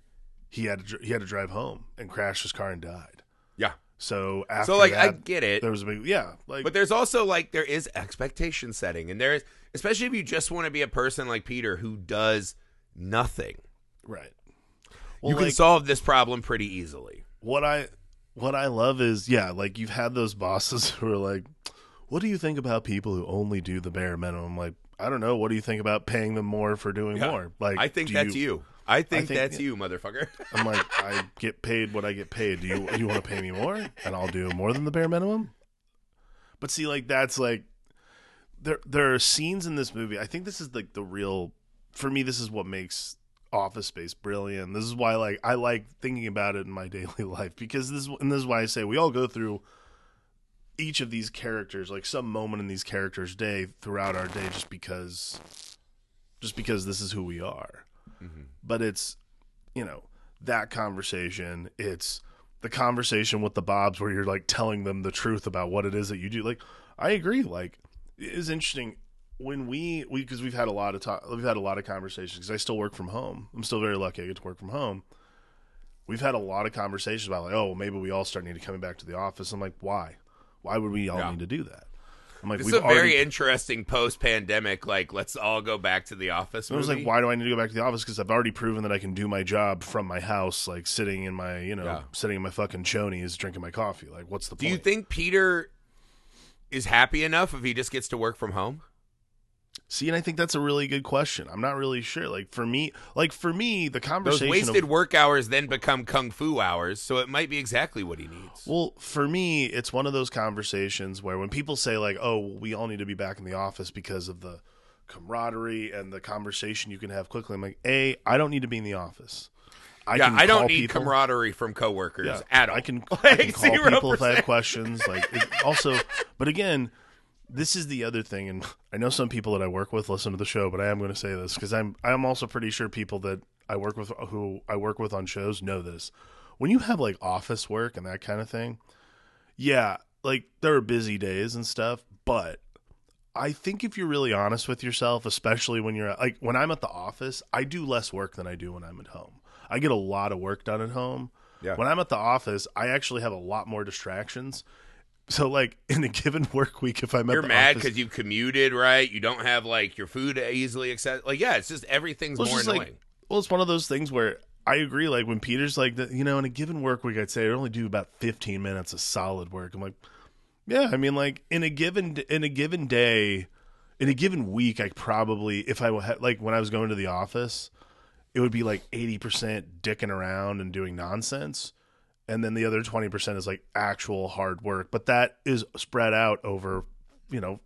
he had to he had to drive home and crash his car and died. Yeah. So after So like I get it. there was a big yeah like But there's also like there is expectation setting, and there is especially if you just want to be a person like Peter who does nothing. right. you Well, can solve this problem pretty easily. what I what I love is yeah, like you've had those bosses who are like, "What do you think about people who only do the bare minimum?" Like, I don't know. What do you think about paying them more for doing Yeah. more? Like, I think that's you. I think, think- that's you, motherfucker. I'm like, I get paid what I get paid. Do you you want to pay me more, and I'll do more than the bare minimum? But see, like that's like there there are scenes in this movie. I think this is like the real for me. This is what makes Office Space brilliant. This is why like I like thinking about it in my daily life because this and this is why I say we all go through each of these characters like some moment in these characters' day throughout our day just because just because this is who we are. Mm-hmm. But it's you know that conversation. It's the conversation with the Bobs where you're like telling them the truth about what it is that you do. Like I agree. Like it is interesting when we we because we've had a lot of talk. We've had a lot of conversations because I still work from home. I'm still very lucky I get to work from home. We've had a lot of conversations about like, oh, maybe we all start needing to coming back to the office. I'm like, why? Why would we all Yeah. need to do that? I'm like, This we've is a very already- interesting post-pandemic. Like, let's all go back to the office. I was like, why do I need to go back to the office? Because I've already proven that I can do my job from my house, like sitting in my, you know, Yeah. sitting in my fucking chonies, drinking my coffee. Like, what's the Do point? you think Peter is happy enough if he just gets to work from home? See, and I think that's a really good question. I'm not really sure. Like for me, like for me, the conversation Those wasted of, work hours then become kung fu hours, so it might be exactly what he needs. well, for me, it's one of those conversations where when people say like, "Oh, we all need to be back in the office because of the camaraderie and the conversation you can have quickly," I'm like, "A, I don't need to be in the office. I yeah, I don't need people. camaraderie from coworkers Yeah, at all. I can, I can call people if I have questions. Like it, also, but again, this is the other thing, and I know some people that I work with listen to the show, but I am going to say this because I'm I'm also pretty sure people that I work with who I work with on shows know this. When you have like office work and that kind of thing, yeah, like there are busy days and stuff, but I think if you're really honest with yourself, especially when you're like when I'm at the office, I do less work than I do when I'm at home. I get a lot of work done at home. Yeah. When I'm at the office, I actually have a lot more distractions. So like in a given work week, if I'm at You're the mad because you commuted, right? You don't have like your food easily accessible. Like, yeah, it's just everything's Well, more just, annoying. like- well, it's one of those things where I agree. Like when Peter's like, you know, in a given work week, I'd say I only do about 15 minutes of solid work. I'm like, yeah, I mean, like in a given in a given day, in a given week, I probably if I had like when I was going to the office, it would be like 80 percent dicking around and doing nonsense, and then the other 20 percent is like actual hard work. But that is spread out over, you know,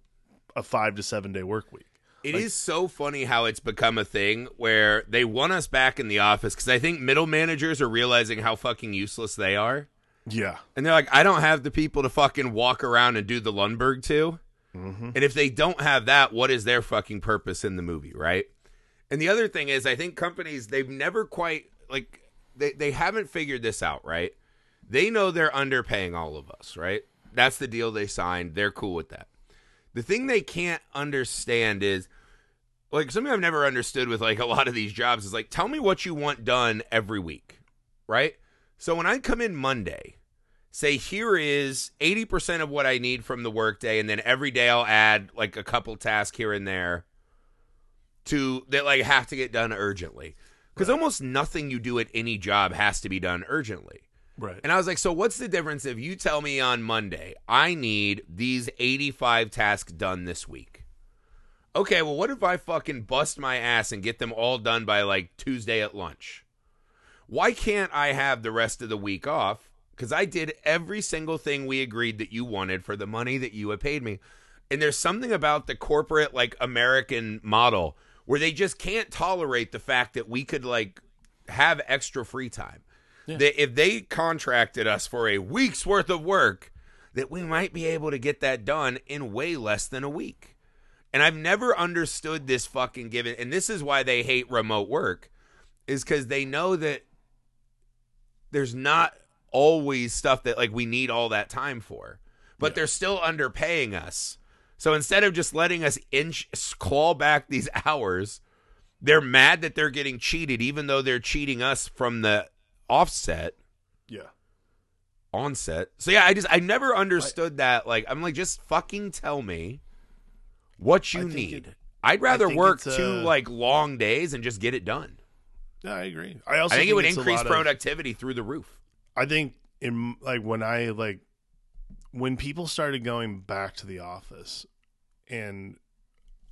a five to seven day work week. It is so funny how it's become a thing where they want us back in the office because I think middle managers are realizing how fucking useless they are. Yeah. And they're like, I don't have the people to fucking walk around and do the Lumbergh to. Mm-hmm. And if they don't have that, what is their fucking purpose in the movie, right? And the other thing is, I think companies, they've never quite, like, they, they haven't figured this out, right? They know they're underpaying all of us, right? That's the deal they signed. They're cool with that. The thing they can't understand is, like, something I've never understood with, like, a lot of these jobs is, like, tell me what you want done every week, right? So when I come in Monday, say here is 80% of what I need from the workday and then every day I'll add like a couple tasks here and there to that like have to get done urgently. Cuz almost nothing you do at any job has to be done urgently. Right. And I was like, so what's the difference if you tell me on Monday, I need these 85 tasks done this week? Okay, well, what if I fucking bust my ass and get them all done by like Tuesday at lunch? Why can't I have the rest of the week off? Because I did every single thing we agreed that you wanted for the money that you had paid me. And there's something about the corporate, like American model where they just can't tolerate the fact that we could like have extra free time. That if they contracted us for a week's worth of work, that we might be able to get that done in way less than a week. And I've never understood this fucking given, and this is why they hate remote work, is because they know that there's not always stuff that like we need all that time for, but they're still underpaying us. So instead of just letting us inch claw back these hours, they're mad that they're getting cheated, even though they're cheating us from the offset Yeah. onset. So yeah, I just I never understood that. Like I'm like, just fucking tell me what you need. it- I'd rather work it's, two uh, like long days and just get it done. Yeah, I agree. I also I think, it would increase lot of- productivity through the roof. I think in like when I like when people started going back to the office and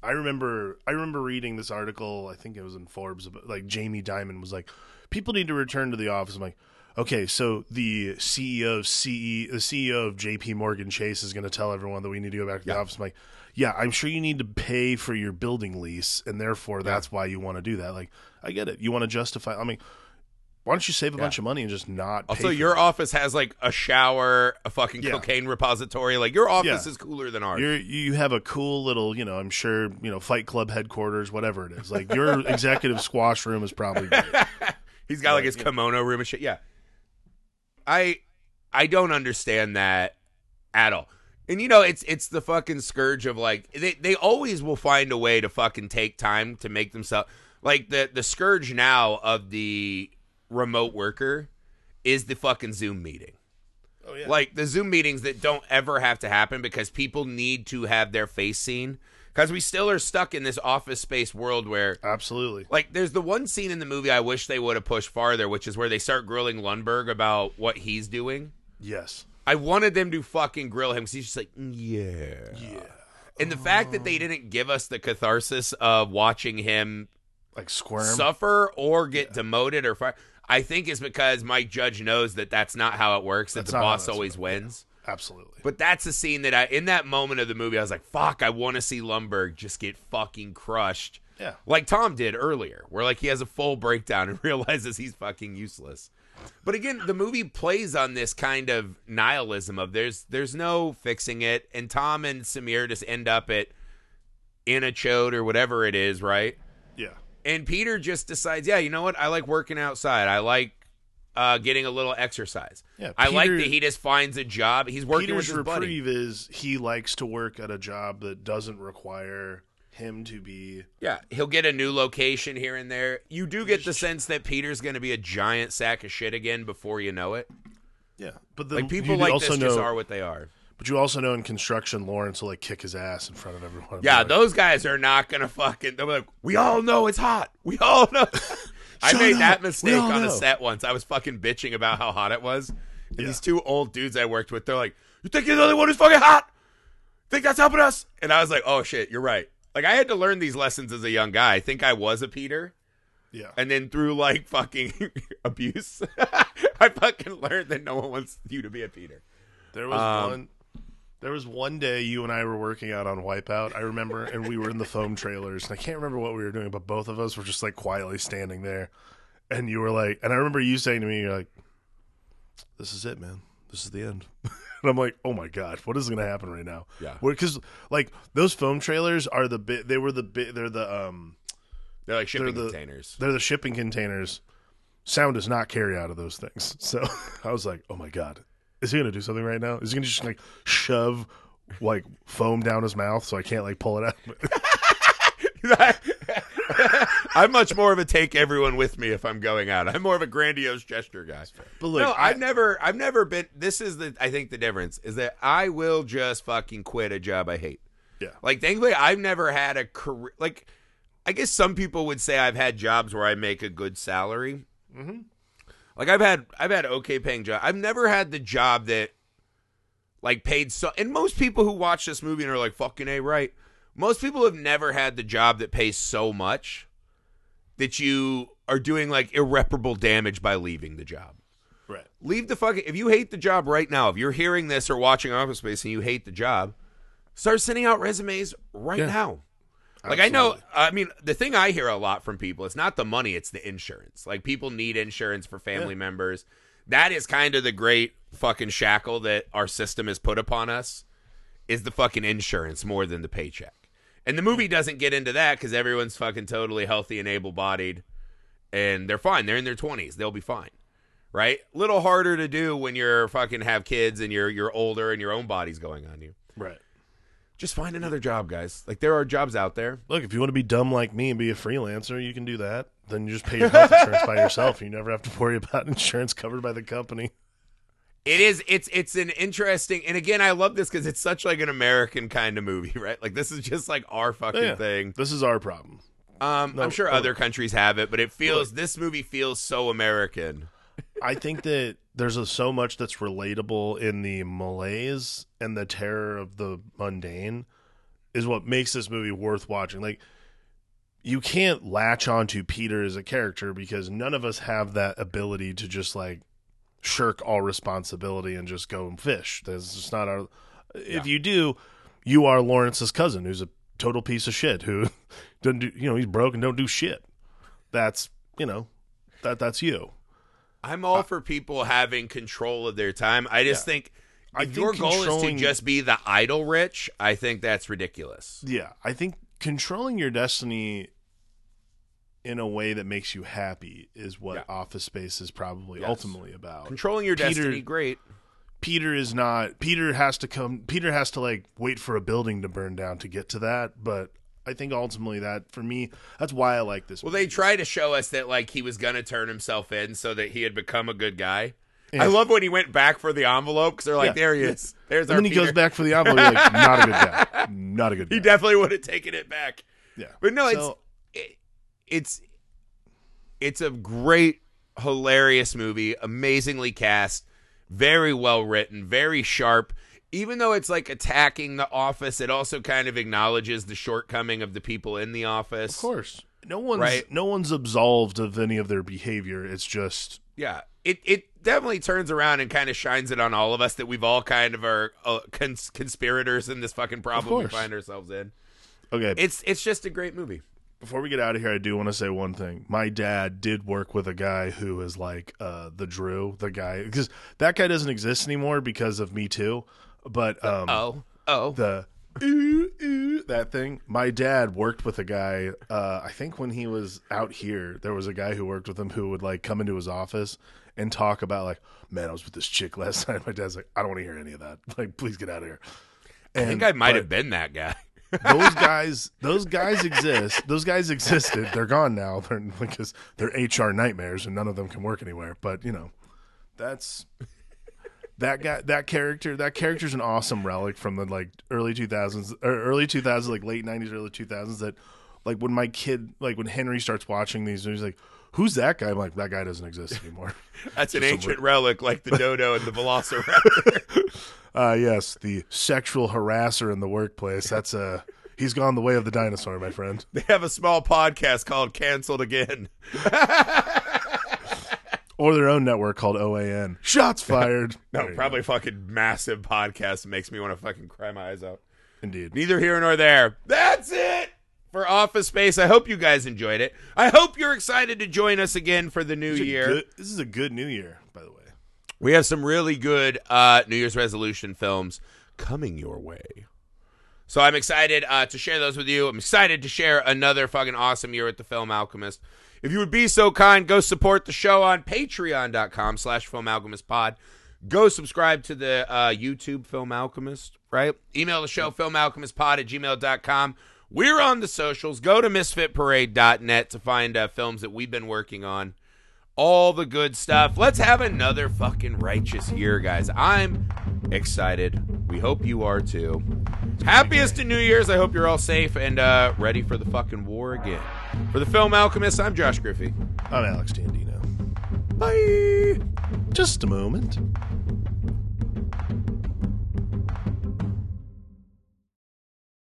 I remember I remember reading this article, I think it was in Forbes about like Jamie Dimon was like people need to return to the office. I'm like Okay, so the CEO, CE, the CEO of J.P. Morgan Chase is going to tell everyone that we need to go back to the office. I'm like, yeah, I'm sure you need to pay for your building lease, and therefore that's why you want to do that. Like, I get it. You want to justify. I mean, why don't you save a bunch of money and just not? pay Also, your it? office has like a shower, a fucking Yeah. cocaine repository. Like your office Yeah. is cooler than ours. You're, you have a cool little, you know, I'm sure, you know, Fight Club headquarters, whatever it is. Like your executive squash room is probably great. He's got like his kimono room and shit. Yeah. I I don't understand that at all. And you know, it's it's the fucking scourge of like they they always will find a way to fucking take time to make themselves like the the scourge now of the remote worker is the fucking Zoom meeting. Oh yeah. Like the Zoom meetings that don't ever have to happen because people need to have their face seen. Because we still are stuck in this office space world where Absolutely. like, there's the one scene in the movie I wish they would have pushed farther, which is where they start grilling Lumbergh about what he's doing. Yes. I wanted them to fucking grill him because he's just like, "Mm, yeah. Yeah. And the fact that they didn't give us the catharsis of watching him Like squirm. suffer or get demoted or fired, I think is because Mike Judge knows that that's not how it works, that That's the boss always yeah. wins. Absolutely. But that's the scene that I, in that moment of the movie, I was like, fuck, I want to see Lumbergh just get fucking crushed Yeah. like Tom did earlier, where like he has a full breakdown and realizes he's fucking useless. But again, the movie plays on this kind of nihilism of there's there's no fixing it, and Tom and Samir just end up at Initrode or whatever it is, right? Yeah. And Peter just decides, yeah, you know what? I like working outside. I like uh, getting a little exercise. Yeah, I like that he just finds a job. He's working Peter's with his buddy. reprieve is he likes to work at a job that doesn't require him to be. Yeah, he'll get a new location here and there. You do get the sense that Peter's going to be a giant sack of shit again before you know it. Yeah, but the, Like people like also this know, just are what they are. But you also know in construction, Lawrence will like kick his ass in front of everyone. Yeah, Like, those guys are not going to fucking. They'll be like, we all know it's hot. We all know. I Shut made up. that mistake on a set once. I was fucking bitching about how hot it was. And Yeah. these two old dudes I worked with, they're like, "You think you're the only one who's fucking hot? Think that's helping us?" And I was like, "Oh shit, you're right." Like I had to learn these lessons as a young guy. I think I was a Peter. yeah. And then through like fucking abuse, I fucking learned that no one wants you to be a Peter. There was Um, one. There was one day you and I were working out on Wipeout. I remember, and we were in the foam trailers, and I can't remember what we were doing, but both of us were just like quietly standing there, and you were like, and I remember you saying to me, "You're like, this is it, man. This is the end." and I'm like, "Oh my god, what is going to happen right now?" Yeah. because like those foam trailers are the bit. They were the bit. They're the um. They're like shipping the- containers. They're the shipping containers. Sound does not carry out of those things. So I was like, oh my God. Is he to do something right now? Is he going to just like shove like foam down his mouth so I can't like pull it out? I'm much more of a take everyone with me if I'm going out. I'm more of a grandiose gesture guy. But look, no, I, I've never, I've never been. This is the, I think the difference is that I will just fucking quit a job I hate. yeah. Like, thankfully, I've never had a career. Like, I guess some people would say I've had jobs where I make a good salary. Mm-hmm. Like, I've had, I've had okay paying job. I've never had the job that, like, paid so. And most people who watch this movie and are like, "Fucking a right." Most people have never had the job that pays so much that you are doing like irreparable damage by leaving the job. Right. Leave the fucking. If you hate the job right now, if you're hearing this or watching Office Space and you hate the job, start sending out resumes right Yeah. now. Like I know, I mean, the thing I hear a lot from people, it's not the money, it's the insurance. Like people need insurance for family Yeah. members. That is kind of the great fucking shackle that our system has put upon us is the fucking insurance more than the paycheck. And the movie doesn't get into that because everyone's fucking totally healthy and able bodied and they're fine. They're in their 20s. They'll be fine. Right? Little harder to do when you're fucking have kids and you're you're older and your own body's going on you. Right. Just find another job, guys. Like there are jobs out there. Look, if you want to be dumb like me and be a freelancer, you can do that. Then you just pay your health insurance by yourself. You never have to worry about insurance covered by the company. It is. It's it's an interesting, and again, I love this because it's such like an American kind of movie, right? Like this is just like our fucking Yeah. thing. This is our problem. Um, No, I'm sure oh. other countries have it, but it feels this movie feels so American. I think that there's a, so much that's relatable in the malaise and the terror of the mundane is what makes this movie worth watching. Like you can't latch onto Peter as a character because none of us have that ability to just like shirk all responsibility and just go and fish. That's just not our if you do, you are Lawrence's cousin who's a total piece of shit who doesn't do you know, he's broke and don't do shit. That's you know, that that's you. I'm all for people having control of their time. I just Yeah. think I if think your goal is to just be the idle rich, I think that's ridiculous. Yeah, I think controlling your destiny in a way that makes you happy is what Yeah. Office Space is probably Yes. ultimately about. Controlling your Peter- destiny, great. Peter is not Peter has to come Peter has to like wait for a building to burn down to get to that, but I think ultimately that for me that's why I like this. Well, movie. they try to show us that like he was gonna turn himself in so that he had become a good guy. Yeah. I love when he went back for the envelope because they're like, Yeah. "There he is. There's and our then he Peter." goes back for the envelope like not a good guy. Not a good guy. He definitely would have taken it back. yeah. But no, So- it's it, it's it's a great, hilarious movie, amazingly cast, very well written, very sharp. Even though it's like attacking the office, it also kind of acknowledges the shortcoming of the people in the office. Of course. No one's Right. no one's absolved of any of their behavior. It's just Yeah, it it definitely turns around and kind of shines it on all of us that we've all kind of are uh, cons- conspirators in this fucking problem we find ourselves in. okay. It's it's just a great movie. before we get out of here, I do want to say one thing. My dad did work with a guy who is like uh, the Drew, the guy because that guy doesn't exist anymore because of Me Too. But um, Oh, oh, the ooh, ooh, that thing. My dad worked with a guy. Uh, I think when he was out here, there was a guy who worked with him who would like come into his office and talk about like, man, I was with this chick last night. My dad's like, I don't want to hear any of that. Like, please get out of here. I think I might have been that guy. those guys. Those guys exist. Those guys existed. They're gone now. They're because they're HR nightmares and none of them can work anywhere. But you know, that's that guy that character that character's an awesome relic from the like early 2000s or early 2000s like late 90s early 2000s that like when my kid like when henry starts watching these movies like who's that guy? I'm like that guy doesn't exist anymore. That's an ancient relic like the dodo and the velociraptor. uh yes the sexual harasser in the workplace. That's uh he's gone the way of the dinosaur my friend. They have a small podcast called Canceled Again. Or their own network called oan shots fired No, There you probably fucking massive podcast that makes me want to fucking cry my eyes out. indeed Neither here nor there. That's it for Office Space. I hope you guys enjoyed it. I hope you're excited to join us again for the new This year. good- this is a good new year by the way We have some really good uh, New Year's resolution films coming your way. So I'm excited uh, to share those with you. I'm excited to share another fucking awesome year with the Film Alchemist. If you would be so kind, go support the show on patreon.com slash film alchemist pod. Go subscribe to the uh, YouTube Film Alchemist, right? Email the show filmalchemistpod at gmail.com. We're on the socials. Go to misfitparade.net to find uh, films that we've been working on all the good stuff. Let's have another fucking righteous year, guys. I'm excited. We hope you are too. Happiest of New Year's. I hope you're all safe and uh, ready for the fucking war again. For the Film Alchemist, I'm Josh Griffey. i'm alex dandino Bye. just a moment